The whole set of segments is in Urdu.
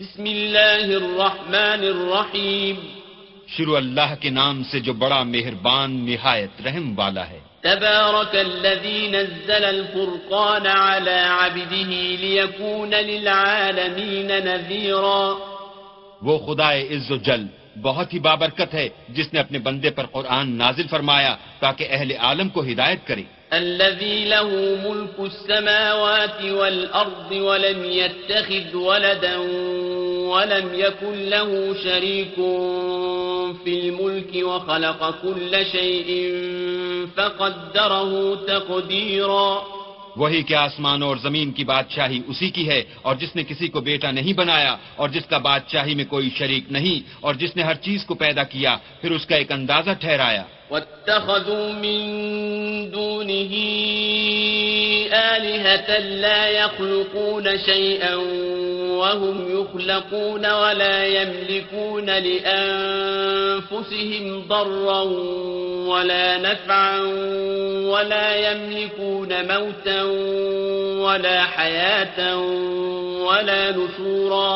بسم الله الرحمن الرحيم شروع اللہ کے نام سے جو بڑا مہربان نہایت رحم والا ہے۔ تبارك الذي نزل الفرقان على عبده ليكون للعالمين نذيرا وہ خدا عز و جل بہت ہی بابرکت ہے جس نے اپنے بندے پر قرآن نازل فرمایا تاکہ اہل عالم کو ہدایت کرے۔ الذي له ملك السماوات والأرض ولم يتخذ ولدا ولم يكن له شريك في الملك وخلق كل شيء فقدره تقديرا۔ وہی کہ آسمانوں اور زمین کی بادشاہی اسی کی ہے اور جس نے کسی کو بیٹا نہیں بنایا اور جس کا بادشاہی میں کوئی شریک نہیں اور جس نے ہر چیز کو پیدا کیا پھر اس کا ایک اندازہ ٹھہرایا۔ واتخذوا من دونه آلهة لا يخلقون شيئا وهم يخلقون ولا يملكون لأنفسهم ضرا ولا نفعا ولا يملكون موتا ولا حياة ولا نشورا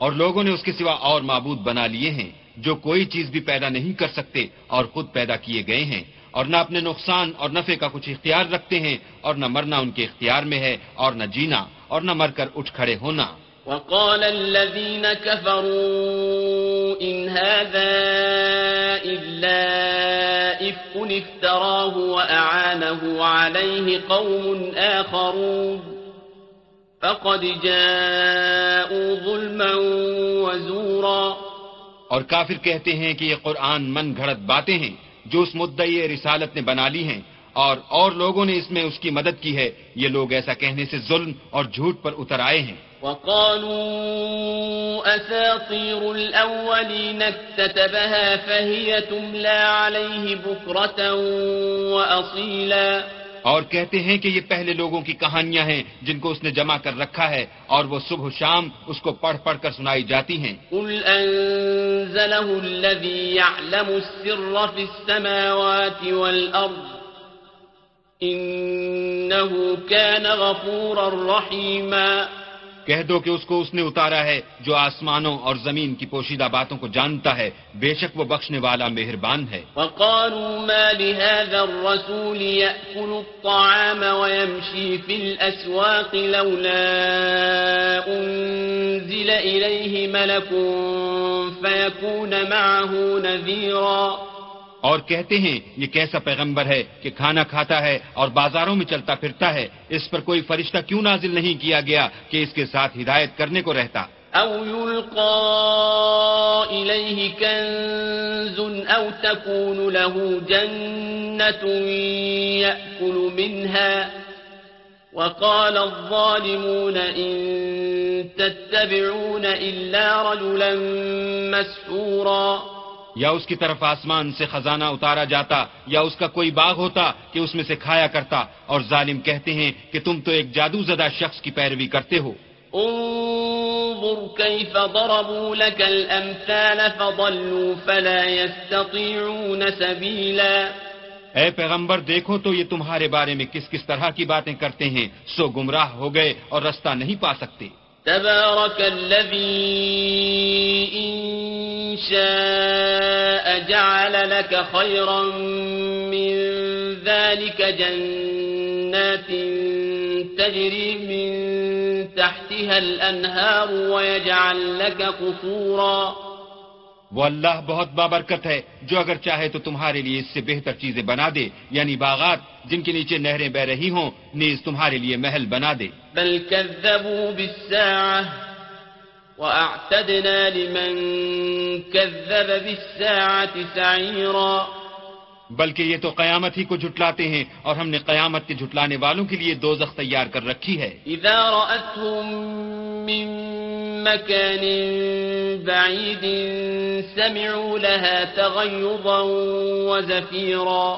اور لوگوں نے اس کے سوا اور معبود بنا لیے ہیں جو کوئی چیز بھی پیدا نہیں کر سکتے اور خود پیدا کیے گئے ہیں اور نہ اپنے نقصان اور نفع کا کچھ اختیار رکھتے ہیں اور نہ مرنا ان کے اختیار میں ہے اور نہ جینا اور نہ مر کر اٹھ کھڑے ہونا۔ وقال الذين كفروا إن هذا إلا إفك افتراه وأعانه عليه قوم آخرون فقد جاءوا ظلما وزورا اور کافر کہتے ہیں کہ یہ قرآن من گھڑت باتیں ہیں جو اس مدعی رسالت نے بنا لی ہیں۔ اور اور لوگوں نے اس میں اس کی مدد کی ہے۔ یہ لوگ ایسا کہنے سے ظلم اور جھوٹ پر اتر آئے ہیں۔ وقالوا أساطير الأولين اكتتبها فهي تملى عليه بكرة وأصيلا۔ اور کہتے ہیں کہ یہ پہلے لوگوں کی کہانیاں ہیں جن کو اس نے جمع کر رکھا ہے اور وہ صبح و شام اس کو پڑھ پڑھ کر سنائی جاتی ہیں۔ قل انزله الذي يعلم السر في السماوات والارض انه كان غفورا رحيما کہہ دو کہ اس کو اس نے اتارا ہے جو آسمانوں اور زمین کی پوشیدہ باتوں کو جانتا ہے۔ بے شک وہ بخشنے والا مہربان ہے۔ وقالوا ما لهذا الرسول يأكل الطعام ويمشي في الأسواق لولا أنزل إليه ملك فيكون معه نذيرا اور کہتے ہیں، یہ کیسا پیغمبر ہے کہ کھانا کھاتا ہے اور بازاروں میں چلتا پھرتا ہے؟ اس پر کوئی فرشتہ کیوں نازل نہیں کیا گیا کہ اس کے ساتھ ہدایت کرنے کو رہتا؟ او يلقى إليه كنز او تكون له جنة يأكل منها وقال الظالمون إن تتبعون إلا رجلا مسحورا یا اس کی طرف آسمان سے خزانہ اتارا جاتا یا اس کا کوئی باغ ہوتا کہ اس میں سے کھایا کرتا اور ظالم کہتے ہیں کہ تم تو ایک جادو زدہ شخص کی پیروی کرتے ہو۔ انظر كيف ضربوا لك الأمثال فضلوا فلا يستطيعون سبيلا اے پیغمبر دیکھو تو یہ تمہارے بارے میں کس کس طرح کی باتیں کرتے ہیں سو گمراہ ہو گئے اور رستہ نہیں پا سکتے۔ تبارك الذي إن شاء جعل لك خيرا من ذلك جنات تجري من تحتها الأنهار ويجعل لك قصورا وہ اللہ بہت بابرکت ہے جو اگر چاہے تو تمہارے لیے اس سے بہتر چیزیں بنا دے یعنی باغات جن کے نیچے نہریں بہ رہی ہوں نیز تمہارے لیے محل بنا دے۔ بل كذبوا بالساعة وأعتدنا لمن كذب بالساعة سعيرا۔ بلکہ یہ تو قیامت ہی کو جھٹلاتے ہیں اور ہم نے قیامت کے جھٹلانے والوں کے لیے دوزخ تیار کر رکھی ہے۔ اذا رأتهم من مكان بعيد سمعوا لها تغيظا وزفيرا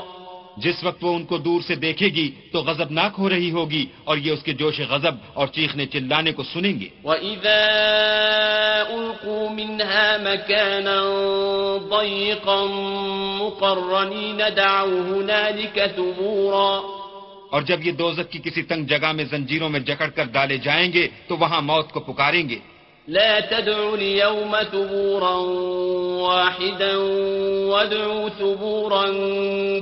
جس وقت وہ ان کو دور سے دیکھے گی تو غضبناک ہو رہی ہوگی اور یہ اس کے جوش غضب اور چیخنے چلانے کو سنیں گے۔ وَإِذَا أُلْقُوا مِنْهَا مَكَانًا ضَيِّقًا مُقَرَّنِينَ دَعَوْا هُنَالِكَ ثُبُورًا اور جب یہ دوزک کی کسی تنگ جگہ میں زنجیروں میں جکڑ کر ڈالے جائیں گے تو وہاں موت کو پکاریں گے۔ لا تدعوا اليوم ثبورا واحدا وادعوا ثبورا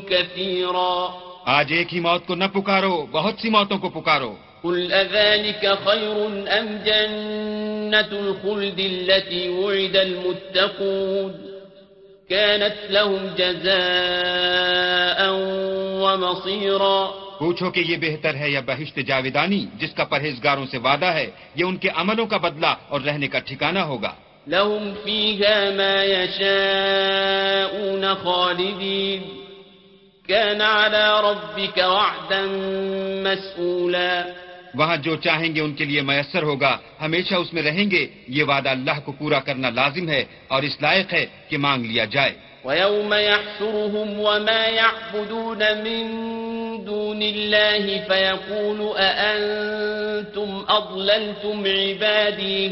كثيرا. آج ایک ہی موت کو نہ پکارو بہت سی موتوں کو پکارو۔ قل أذلك خير أم جنة الخلد التي وعد المتقون؟ كانت لهم جزاء ومصيرا. پوچھو کہ یہ بہتر ہے یا بہشت جاویدانی جس کا پرہیزگاروں سے وعدہ ہے یہ ان کے عملوں کا بدلہ اور رہنے کا ٹھکانہ ہوگا۔ لهم فيها ما يشاءون خالدين۔ كان على ربك وعدا مسئولا۔ وہاں جو چاہیں گے ان کے لیے میسر ہوگا۔ ہمیشہ اس میں رہیں گے۔ یہ وعدہ اللہ کو پورا کرنا لازم ہے اور اس لائق ہے کہ مانگ لیا جائے۔ ويوم يحشرهم وما يعبدون من دون الله فيقول أأنتم أضللتم عبادي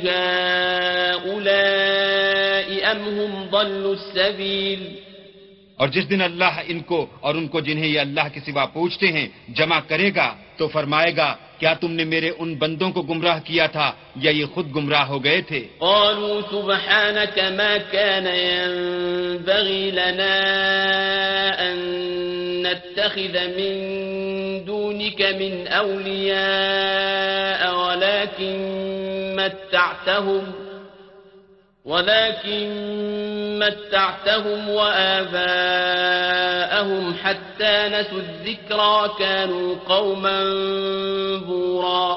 هؤلاء أم هم ضلوا السبيل؟ اور جس دن اللہ ان کو اور ان کو جنہیں یہ اللہ کے سوا پوچھتے ہیں جمع کرے گا تو فرمائے گا کیا تم نے میرے ان بندوں کو گمراہ کیا تھا یا یہ خود گمراہ ہو گئے تھے؟ قالوا سبحانك ما كان ينبغي لنا أن نتخذ من دونك من أولياء ولكن متعتهم ولكن متعتهم وآباءهم حتى نسوا الذكرى كانوا قوما بورا.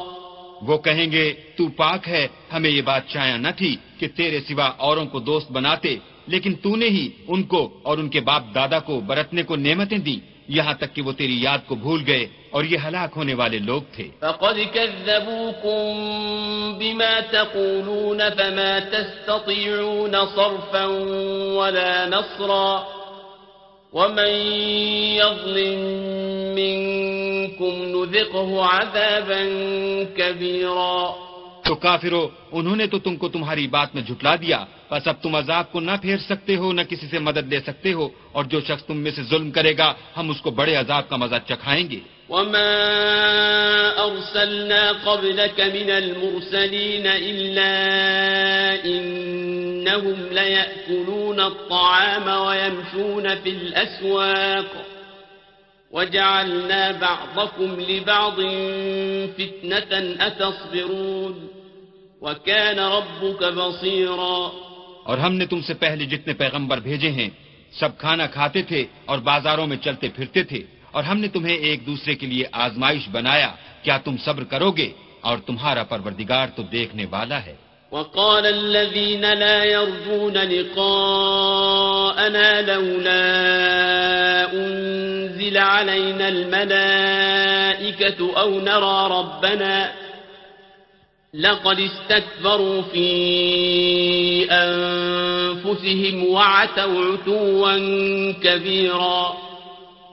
وہ کہیں گے، تو پاک ہے، ہمیں یہ بات چاہیا نہ تھی کہ تیرے سوا اوروں کو دوست بناتے، لیکن تو نے ہی ان کو اور ان کے باپ دادا کو برتنے کو نعمتیں دی یہاں تک کہ وہ تیری یاد کو بھول گئے اور یہ ہلاک ہونے والے لوگ تھے فقد كذبوكم بما تقولون فما تَسْتَطِعُونَ صرفا ولا نصرا ومن يظلم منكم نذقه عذابا كبيرا تو کافرو انہوں نے تو تم کو تمہاری بات میں جھٹلا دیا بس اب تم عذاب کو نہ پھیر سکتے ہو نہ کسی سے مدد لے سکتے ہو اور جو شخص تم میں سے ظلم کرے گا ہم اس کو بڑے عذاب کا مزہ چکھائیں گے وما أرسلنا قبلك من المرسلين إلا إنهم ليأكلون الطعام ويمشون في الأسواق وجعلنا بعضكم لبعض فتنة أتصبرون وَكَانَ رَبُّكَ بَصِيرًا. اور ہم نے تم سے پہلے جتنے پیغمبر بھیجے ہیں سب کھانا کھاتے تھے اور بازاروں میں چلتے پھرتے تھے۔ اور ہم نے تمہیں ایک دوسرے کے لیے آزمائش بنایا کیا تم صبر کرو گے؟ اور تمہارا پروردگار تو دیکھنے والا ہے۔ وقال الذين لا يرجون لقاءنا لولا أنزل علينا الملائكة أو نرى ربنا لقد استكبروا في أنفسهم وعتوا عتوا كبيرا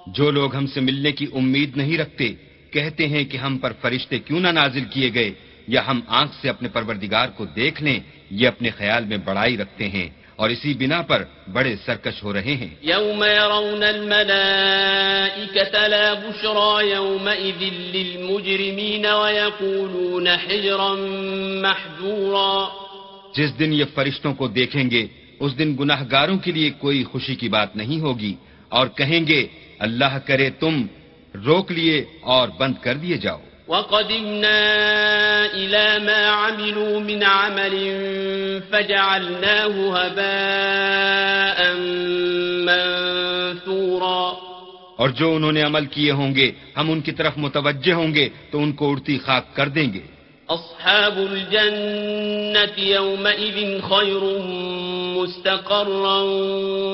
جو لوگ ہم سے ملنے کی امید نہیں رکھتے، کہتے ہیں کہ ہم پر فرشتے کیوں نہ نازل کیے گئے، یا ہم آنکھ سے اپنے پروردگار کو دیکھ لیں، یہ اپنے خیال میں بڑائی رکھتے ہیں۔ اور اسی بنا پر بڑے سرکش ہو رہے ہیں۔ يوم يرون الملائكة لا بشرى يومئذ للمجرمين ويقولون حجرا محجورا۔ جس دن یہ فرشتوں کو دیکھیں گے اس دن گناہ گاروں کے لیے کوئی خوشی کی بات نہیں ہوگی اور کہیں گے اللہ کرے تم روک لیے اور بند کر دیے جاؤ۔ وقدمنا إلى ما عملوا من عمل فجعلناه هباء منثورا. اور جو انہوں نے عمل کیے ہوں گے ہم ان کی طرف متوجہ ہوں گے تو ان کو اڑتی خاک کر دیں گے أصحاب الجنة يومئذ خير مستقرا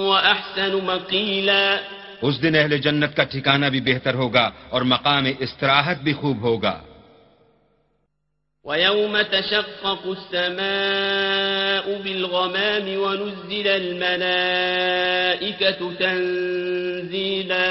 وأحسن مقيلا. اس دن اہل جنت کا ٹھکانہ بھی بہتر ہوگا اور مقام استراحت بھی خوب ہوگا ويوم تشقق السماء بالغمام ونزل الملائكة تنزيلا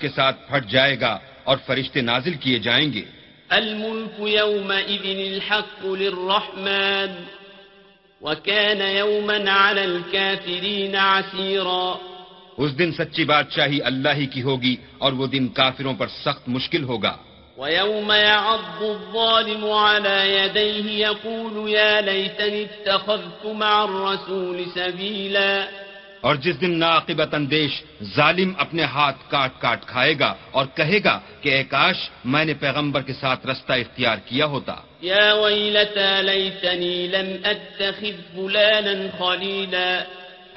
کے ساتھ پھٹ جائے گا اور فرشتے نازل کیے جائیں گے۔ الملك يومئذ الحق للرحمن وكان يوما على الكافرين عسيرا اس دن سچی بادشاہی اللہ ہی کی ہوگی اور وہ دن کافروں پر سخت مشکل ہوگا۔ ويوم يعض الظالم على يديه يقول يا ليتني اتخذت مع الرسول سبيلا اور جس دن ناقبت اندیش ظالم اپنے ہاتھ کاٹ کاٹ کھائے گا اور کہے گا کہ اے کاش میں نے پیغمبر کے ساتھ رستہ اختیار کیا ہوتا۔ يا ويلتى ليتني لم أتخذ فلانا خليلا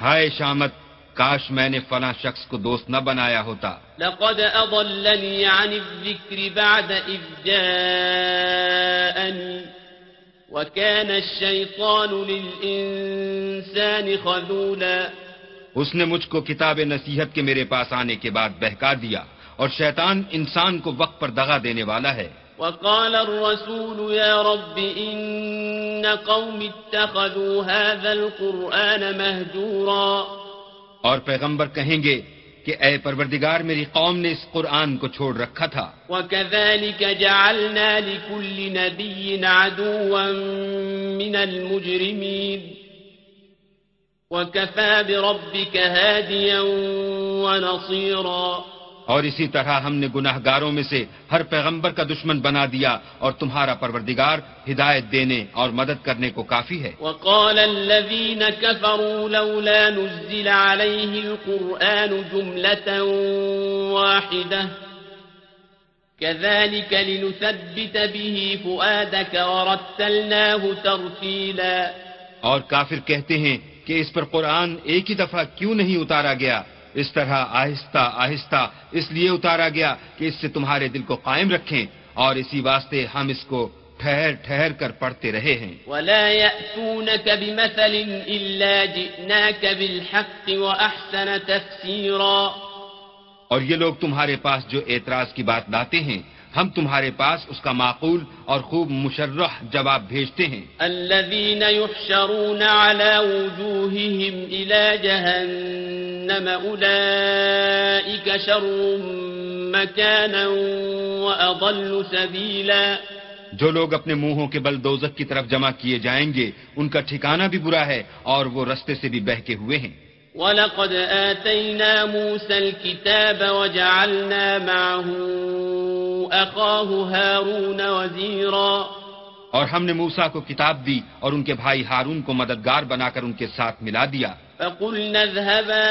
ہائے شامت کاش میں نے فلاں شخص کو دوست نہ بنایا ہوتا۔ لقد أضلني عن الذكر بعد إذ جاءني وكان الشيطان للإنسان خذولا. اس نے مجھ کو کتاب نصیحت کے میرے پاس آنے کے بعد بہکا دیا اور شیطان انسان کو وقت پر دغا دینے والا ہے۔ وقال الرسول يا رب إن قوم اتخذوا هذا القرآن مهجورا. اور پیغمبر کہیں گے کہ اے پروردگار، میری قوم نے اس قرآن کو چھوڑ رکھا تھا۔ وَكَذَلِكَ جَعَلْنَا لِكُلِّ نبي عَدُوًا مِّنَ الْمُجْرِمِينَ۔ وَكَفَى بِرَبِّكَ هَادِيًا وَنَصِيرًا۔ اور اسی طرح ہم نے گناہ گاروں میں سے ہر پیغمبر کا دشمن بنا دیا اور تمہارا پروردگار ہدایت دینے اور مدد کرنے کو کافی ہے۔ وقال الذين كفروا لولا نزل عليه القرآن جملة واحدة. كذلك لنثبت به فؤادك ورتلناه ترتيلا. اور کافر کہتے ہیں کہ اس پر قرآن ایک ہی دفعہ کیوں نہیں اتارا گیا؟ اس طرح آہستہ آہستہ اس لیے اتارا گیا کہ اس سے تمہارے دل کو قائم رکھیں اور اسی واسطے ہم اس کو ٹھہر ٹھہر کر پڑھتے رہے ہیں۔ ولا يأتونك بمثل إلا جئناك بالحق وأحسن تفسيرا۔ اور یہ لوگ تمہارے پاس جو اعتراض کی بات لاتے ہیں ہم تمہارے پاس اس کا معقول اور خوب مشرح جواب بھیجتے ہیں۔ الذين يحشرون على وجوههم إلى جهنم أولئك شر مكانا وأضل سبيلا۔ جو لوگ اپنے منہوں کے بل دوزخ کی طرف جمع کیے جائیں گے ان کا ٹھکانہ بھی برا ہے اور وہ رستے سے بھی بہکے ہوئے ہیں۔ ولقد آتينا موسى الكتاب وجعلنا معه أخاه هارون وزيرا اور ہم نے موسا کو کتاب دی اور ان کے بھائی ہارون کو مددگار بنا کر ان کے ساتھ ملا دیا۔ فقلنا اذهبا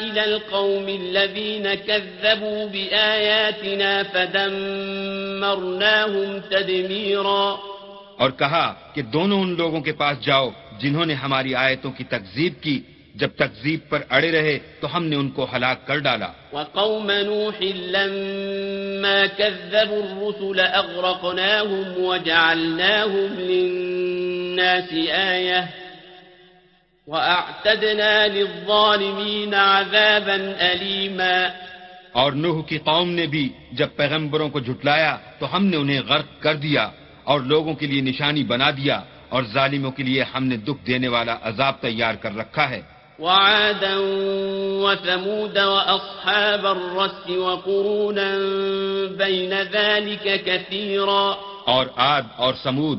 إلى القوم الذين كذبوا بآياتنا فدمرناهم تدميرا اور کہا کہ دونوں ان لوگوں کے پاس جاؤ جنہوں نے ہماری آیتوں کی تکذیب کی۔ جب تکذیب پر اڑے رہے تو ہم نے ان کو ہلاک کر ڈالا۔ وقوم نوح لما كذبوا الرسل أغرقناهم وجعلناهم للناس آية وأعتدنا للظالمين عذابا أليما۔ اور نوح کی قوم نے بھی جب پیغمبروں کو جھٹلایا تو ہم نے انہیں غرق کر دیا اور لوگوں کے لیے نشانی بنا دیا اور ظالموں کے لیے ہم نے دکھ دینے والا عذاب تیار کر رکھا ہے۔ وعادا وثمود وأصحاب الرس وقرونا بين ذلك كثيرا. اور عاد اور سمود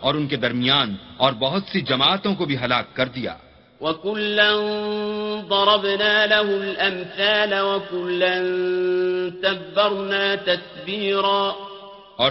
اور ان کے درمیان اور بہت سی جماعتوں کو بھی ہلاک کر دیا۔ وكلا ضربنا له الأمثال وكلا تبرنا تتبيرا اور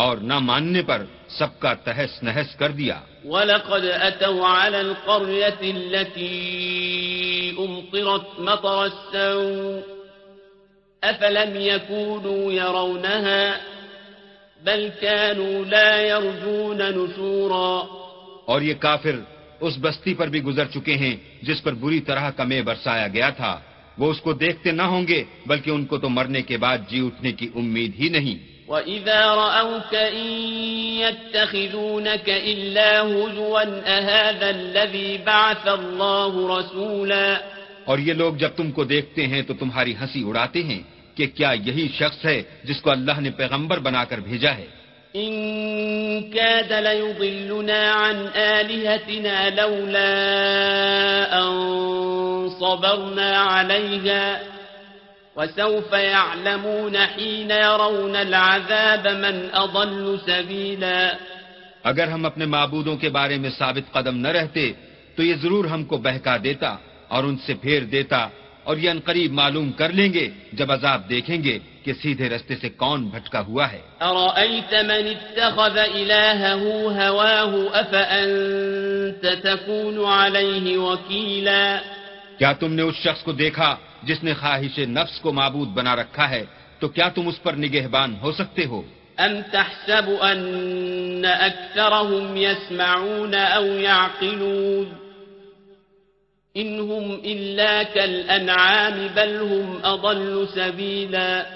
اور نہ ماننے پر سب کا تہس نہس کر دیا۔ ولقد أتوا على القرية التي أمطرت مطر السوء أفلم يكونوا يرونها بل كانوا لا يرجون نشورا۔ اور یہ کافر اس بستی پر بھی گزر چکے ہیں جس پر بری طرح کا میں برسایا گیا تھا۔ وہ اس کو دیکھتے نہ ہوں گے بلکہ ان کو تو مرنے کے بعد جی اٹھنے کی امید ہی نہیں۔ وَإِذَا رَأَوْكَ إِن يَتَّخِذُونَكَ إِلَّا هُزُوًا أَهَذَا الَّذِي بَعَثَ اللَّهُ رَسُولًا اور یہ لوگ جب تم کو دیکھتے ہیں تو تمہاری ہنسی اڑاتے ہیں کہ کیا یہی شخص ہے جس کو اللہ نے پیغمبر بنا کر بھیجا ہے؟ إن كاد ليضلنا عن آلهتنا لولا أن صبرنا عليها وسوف يعلمون حين يرون العذاب من أضل سبيلا. اگر ہم اپنے معبودوں کے بارے میں ثابت قدم نہ رہتے تو یہ ضرور ہم کو بہکا دیتا اور ان سے پھیر دیتا اور یہ قریب معلوم کر لیں گے جب عذاب دیکھیں گے کہ سیدھے رستے سے کون بھٹکا ہوا ہے۔ أرأيت من اتخذ إلهه هواه أفأنت تكون عليه وكيلا؟ کیا تم نے اس شخص کو دیکھا جس نے خواہش نفس کو معبود بنا رکھا ہے تو کیا تم اس پر نگہبان ہو سکتے ہو؟ أم تحسب أن أكثرهم يسمعون أو يعقلون إن هم إلا كالأنعام بل هم أضل سبيلا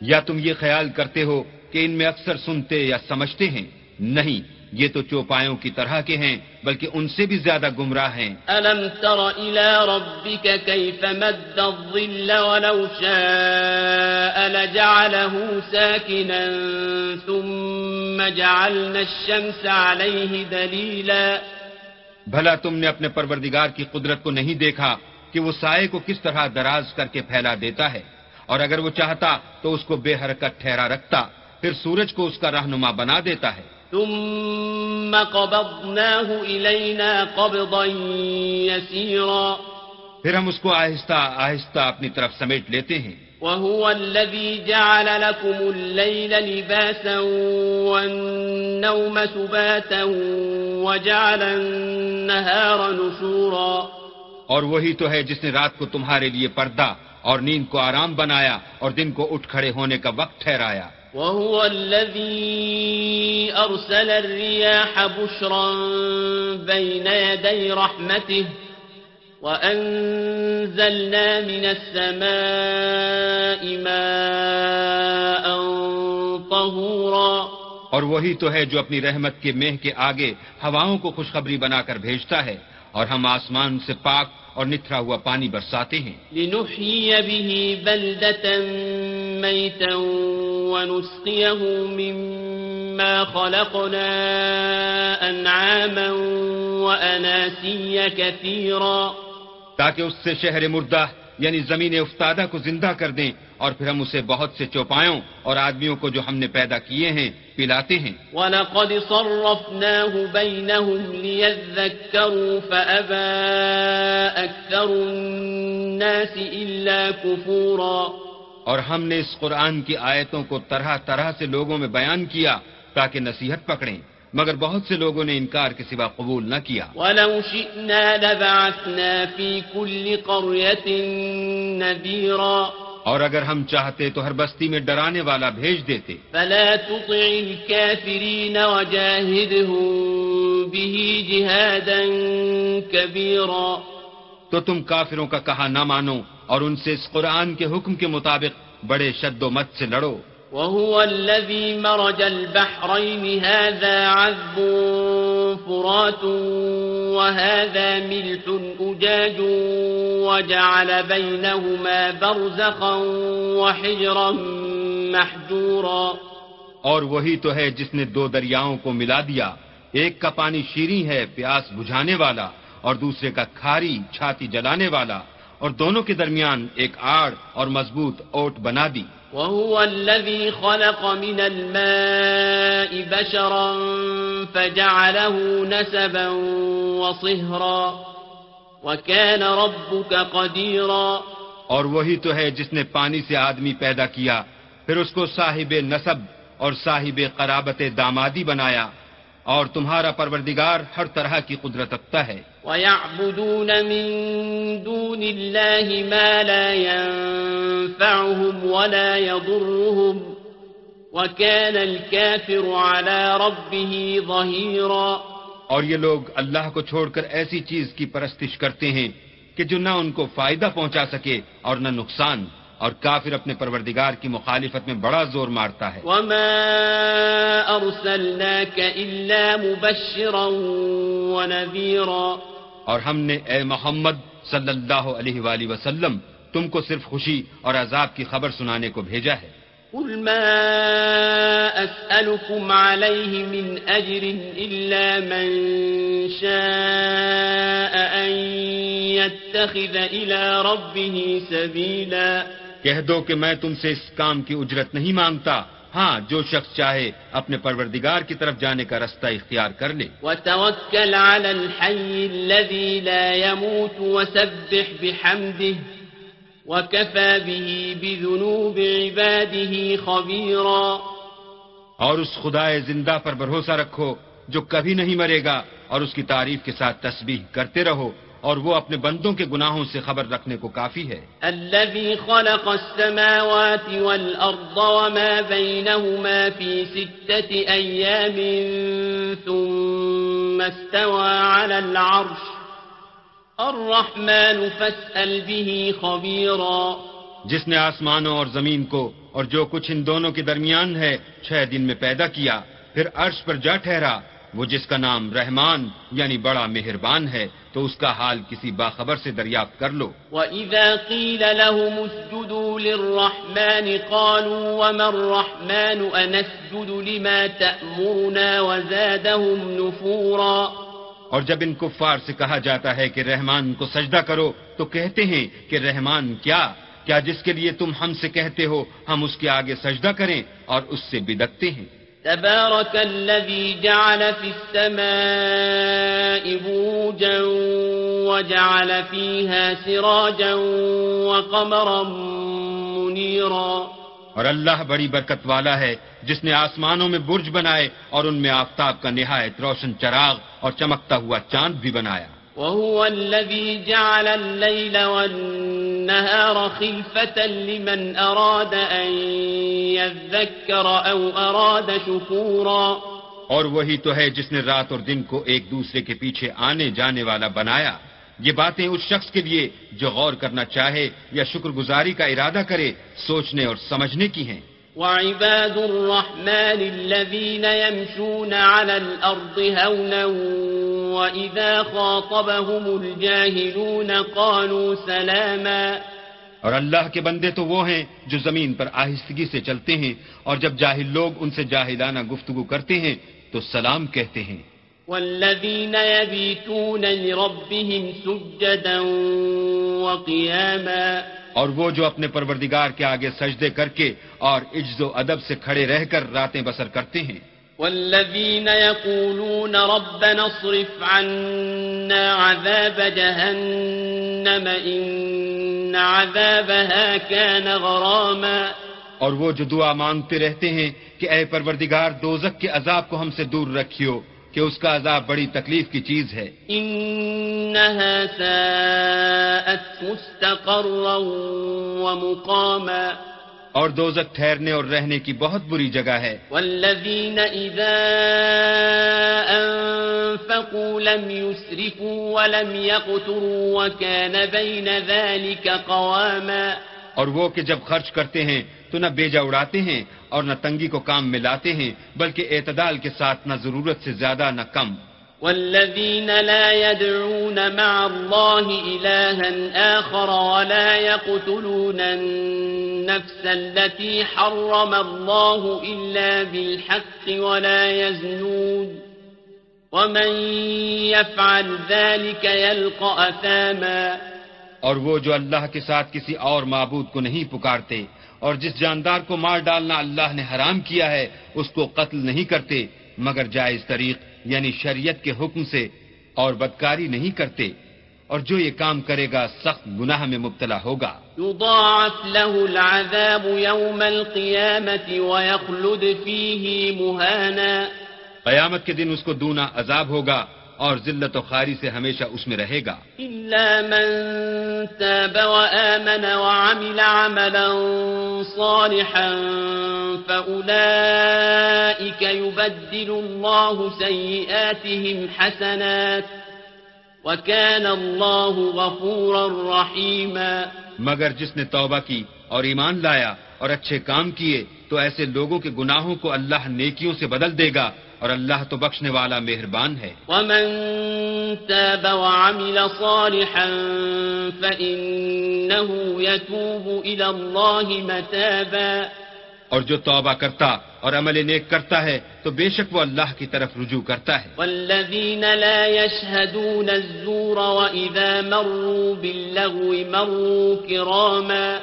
یا تم یہ خیال کرتے ہو کہ ان میں اکثر سنتے یا سمجھتے ہیں؟ نہیں یہ تو چوپایوں کی طرح کے ہیں بلکہ ان سے بھی زیادہ گمراہ ہیں۔ ألم تر إلى ربك كيف مد الظل ولو شاء لجعله ساكنا ثم جعلنا الشمس عليه دليلا۔ بھلا تم نے اپنے پروردگار کی قدرت کو نہیں دیکھا کہ وہ سائے کو کس طرح دراز کر کے پھیلا دیتا ہے۔ اور اگر وہ چاہتا تو اس کو بے حرکت ٹھہرا رکھتا پھر سورج کو اس کا رہنما بنا دیتا ہے۔ ثم قبضناه إلينا قبضا يسيرا. پھر ہم اس کو آہستہ آہستہ اپنی طرف سمیٹ لیتے ہیں۔ وهو الذي جعل لكم الليل لباسا والنوم سباتا وجعل النهار نشورا۔ اور وہی تو ہے جس نے رات کو تمہارے لیے پردہ اور نیند کو آرام بنایا اور دن کو اٹھ کھڑے ہونے کا وقت ٹھہرایا۔ وهو الذي أرسل الرياح بشرا بين يدي رحمته وأنزلنا من السماء ماء طهورا اور وہی تو ہے جو اپنی رحمت کے مہ کے آگے ہواؤں کو خوشخبری بنا کر بھیجتا ہے اور ہم آسمان سے پاک اور نتھرا ہوا پانی برساتے ہیں۔ لنحيي به بلدة ميتا ونسقيه مما خلقنا أنعاما وأناسيا كثيرا. تاکہ اس سے شہر مردہ یعنی زمین افتادہ کو زندہ کر دیں اور پھر ہم اسے بہت سے چوپایوں اور آدمیوں کو جو ہم نے پیدا کیے ہیں پلاتے ہیں۔ ولقد صرفناه بينهم ليذكروا فأبى أكثر الناس إلا كفورا. اور ہم نے اس قرآن کی آیتوں کو طرح طرح سے لوگوں میں بیان کیا تاکہ نصیحت پکڑیں مگر بہت سے لوگوں نے انکار کے سوا قبول نہ کیا۔ ولو شئنا لبعثنا في كل قرية نذيرا۔ اور اگر ہم چاہتے تو ہر بستی میں ڈرانے والا بھیج دیتے۔ فلا تطع الكافرين وجاهدهم به جهادا كبيرا۔ تو تم کافروں کا کہا نہ مانو۔ اور ان سے اس قرآن کے حکم کے مطابق بڑے شد و مت سے لڑو۔ وهو الذي مرج البحرين هذا عذب فرات وهذا ملح أجاج وجعل بينهما برزخا وحجرا محجورا۔ اور وہی تو ہے جس نے دو دریاؤں کو ملا دیا۔ ایک کا پانی شیریں ہے پیاس بجھانے والا اور دوسرے کا کھاری چھاتی جلانے والا۔ اور دونوں کے درمیان ایک آڑ اور مضبوط اوٹ بنا دی۔ وهو الذي خلق من الماء بشرا فجعله نسبا وصهرا وكان ربك قديرا اور وہی تو ہے جس نے پانی سے آدمی پیدا کیا پھر اس کو صاحب نصب اور صاحب قرابت دامادی بنایا اور تمہارا پروردگار ہر طرح کی قدرت رکھتا ہے۔ ويعبدون من دون الله ما لا ينفعهم ولا يضرهم وكان الكافر على ربه ظهيرا اور یہ لوگ اللہ کو چھوڑ کر ایسی چیز کی پرستش کرتے ہیں کہ جو نہ ان کو فائدہ پہنچا سکے اور نہ نقصان اور کافر اپنے پروردگار کی مخالفت میں بڑا زور مارتا ہے۔ وما أرسلناك إلا مبشرا ونذيرا اور ہم نے اے محمد صلی اللہ علیہ وآلہ وسلم تم کو صرف خوشی اور عذاب کی خبر سنانے کو بھیجا ہے۔ قل ما أسألكم عليه من أجر إلا من شاء أن يتخذ إلى ربه سبيلا۔ کہہ دو کہ میں تم سے اس کام کی اجرت نہیں مانگتا۔ ہاں جو شخص چاہے اپنے پروردگار کی طرف جانے کا رستہ اختیار کر لے۔ وتوكل على الحي الذي لا يموت وسبح بحمده وكفى به بذنوب عباده خبيرا اور اس خدا زندہ پر بھروسہ رکھو جو کبھی نہیں مرے گا اور اس کی تعریف کے ساتھ تسبیح کرتے رہو۔ اور وہ اپنے بندوں کے گناہوں سے خبر رکھنے کو کافی ہے۔ الذي خلق السماوات والأرض وما بينهما في ستة أيام ثم استوى على العرش. الرحمن فاسأل به خبيرا. جس نے آسمانوں اور زمین کو اور جو کچھ ان دونوں کے درمیان ہے چھ دن میں پیدا کیا پھر عرش پر جا ٹھہرا وہ جس کا نام رحمان یعنی بڑا مہربان ہے تو اس کا حال کسی باخبر سے دریافت کر لو۔ وَإِذَا قِيلَ لَهُمُ اسْجُدُوا لِلرَّحْمَنِ قَالُوا وَمَا الرَّحْمَنُ أَنَسْجُدُ لِمَا تَأْمُرُنَا وَزَادَهُمْ نُفُورًا۔ اور جب ان کفار سے کہا جاتا ہے کہ رحمان کو سجدہ کرو تو کہتے ہیں کہ رحمان کیا؟ کیا جس کے لیے تم ہم سے کہتے ہو ہم اس کے آگے سجدہ کریں اور اس سے بدکتے ہیں۔ تبارك الذي جعل في السماء بروجا وجعل فيها سراجا وقمرا منيرا. اور اللہ بڑی برکت والا ہے، جس نے آسمانوں میں برج بنائے اور ان میں آفتاب کا نہایت روشن چراغ اور چمکتا ہوا چاند بھی بنایا۔ وهو الذي جعل الليل والنهار خلفة لمن أراد أن يذكر أو أراد شكورا اور وہی تو ہے جس نے رات اور دن کو ایک دوسرے کے پیچھے آنے جانے والا بنایا۔ یہ باتیں اس شخص کے لیے جو غور کرنا چاہے یا شکر گزاری کا ارادہ کرے سوچنے اور سمجھنے کی ہیں۔ وعباد الرحمن الذين يمشون على الأرض هونا وإذا خاطبهم الجاهلون قالوا سلاما۔ اور اللہ کے بندے تو وہ ہیں جو زمین پر آہستگی سے چلتے ہیں اور جب جاہل لوگ ان سے جاہلانہ گفتگو کرتے ہیں تو سلام کہتے ہیں۔ والذين يبيتون لربهم سجدا وقياما۔ اور وہ جو اپنے پروردگار کے آگے سجدے کر کے اور عجز و ادب سے کھڑے رہ کر راتیں بسر کرتے ہیں۔ والذين يقولون ربنا اصرف عنا عذاب جهنم إن عذابها كان غراما اور وہ جو دعا مانگتے رہتے ہیں کہ اے پروردگار دوزک کے عذاب کو ہم سے دور رکھیو کہ اس کا عذاب بڑی تکلیف کی چیز ہے۔ إنها ساءت مستقرا ومقاما اور دوزک ٹھہرنے اور رہنے کی بہت بری جگہ ہے۔ والذين إذا أنفقوا لم يسرفوا ولم يقتروا وكان بين ذلك قواما۔ اور وہ کہ جب خرچ کرتے ہیں تو نہ بیجا اڑاتے ہیں اور نہ تنگی کو کام میں لاتے ہیں بلکہ اعتدال کے ساتھ نہ ضرورت سے زیادہ نہ کم۔ والذين لا يدعون مع الله إلها آخر ولا يقتلون النفس التي حرم الله إلا بالحق ولا يزنون ومن يفعل ذلك يلقى أثاما اور وہ جو اللہ کے ساتھ کسی اور معبود کو نہیں پکارتے اور جس جاندار کو مار ڈالنا اللہ نے حرام کیا ہے، اس کو قتل نہیں کرتے، مگر جائز طریق یعنی شریعت کے حکم سے اور بدکاری نہیں کرتے اور جو یہ کام کرے گا سخت گناہ میں مبتلا ہوگا۔ يضاعف له العذاب يوم القيامة ويخلد فيه مهانا قیامت کے دن اس کو دونا عذاب ہوگا اور ذلت و خاری سے ہمیشہ اس میں رہے گا۔ إلا من تاب وآمن وعمل عملا صالحا فأولئك يبدل الله سيئاتهم حسنات وكان الله غفورا رحيما۔ مگر جس نے توبہ کی اور ایمان لایا اور اچھے کام کیے تو ایسے لوگوں کے گناہوں کو اللہ نیکیوں سے بدل دے گا۔ اور اللہ تو بخشنے والا مہربان ہے۔ ومن تاب وعمل صالحا فإنه يتوب إلى الله متابا۔ اور جو توبہ کرتا اور عمل نیک کرتا ہے تو بے شک وہ اللہ کی طرف رجوع کرتا ہے۔ والذين لا يشهدون الزور وإذا مروا باللغو مروا كراما۔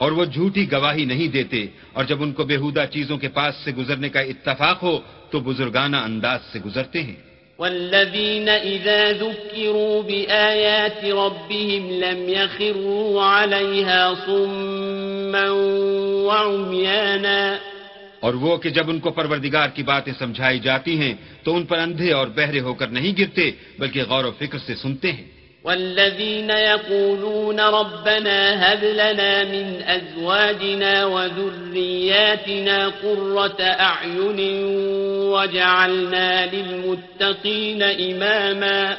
اور وہ جھوٹی گواہی نہیں دیتے اور جب ان کو بےحودہ چیزوں کے پاس سے گزرنے کا اتفاق ہو تو بزرگانہ انداز سے گزرتے ہیں۔ والذين إذا ذكروا بآيات ربهم لم يخروا عليها صما وعميانا۔ اور وہ کہ جب ان کو پروردگار کی باتیں سمجھائی جاتی ہیں تو ان پر اندھے اور بہرے ہو کر نہیں گرتے بلکہ غور و فکر سے سنتے ہیں۔ والذين يقولون ربنا هب لنا من أزواجنا وذرياتنا قرة أعين وجعلنا للمتقين إماما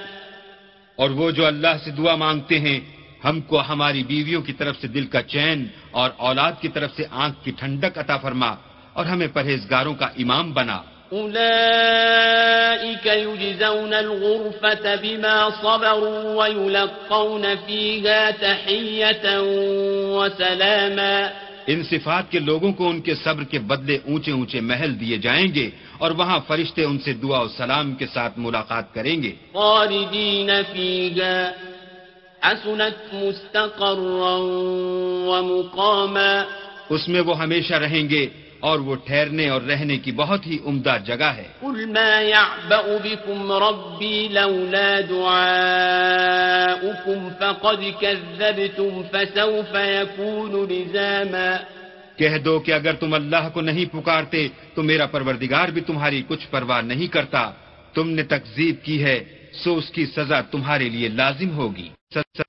اور وہ جو اللہ سے دعا مانگتے ہیں، ہم کو ہماری بیویوں کی طرف سے دل کا چین اور اولاد کی طرف سے آنکھ کی ٹھنڈک عطا فرما اور ہمیں پرہیزگاروں کا امام بنا۔ أولئك يجزون الغرفة بما صبروا ويلقون فيها تحية وسلاما ان صفات کے لوگوں کو ان کے صبر کے بدلے اونچے اونچے محل دیے جائیں گے اور وہاں فرشتے ان سے دعا و سلام کے ساتھ ملاقات کریں گے۔ خالدين فيها حسنت مستقرا ومقاما۔ اس میں وہ ہمیشہ رہیں گے اور وہ ٹھہرنے اور رہنے کی بہت ہی عمدہ جگہ ہے۔ قل ما يعبأ بكم ربي لولا دعاؤكم فقد كذبتم فسوف يكون لزاما۔ کہہ دو کہ اگر تم اللہ کو نہیں پکارتے تو میرا پروردگار بھی تمہاری کچھ پرواہ نہیں کرتا۔ تم نے تکذیب کی ہے سو اس کی سزا تمہارے لیے لازم ہوگی۔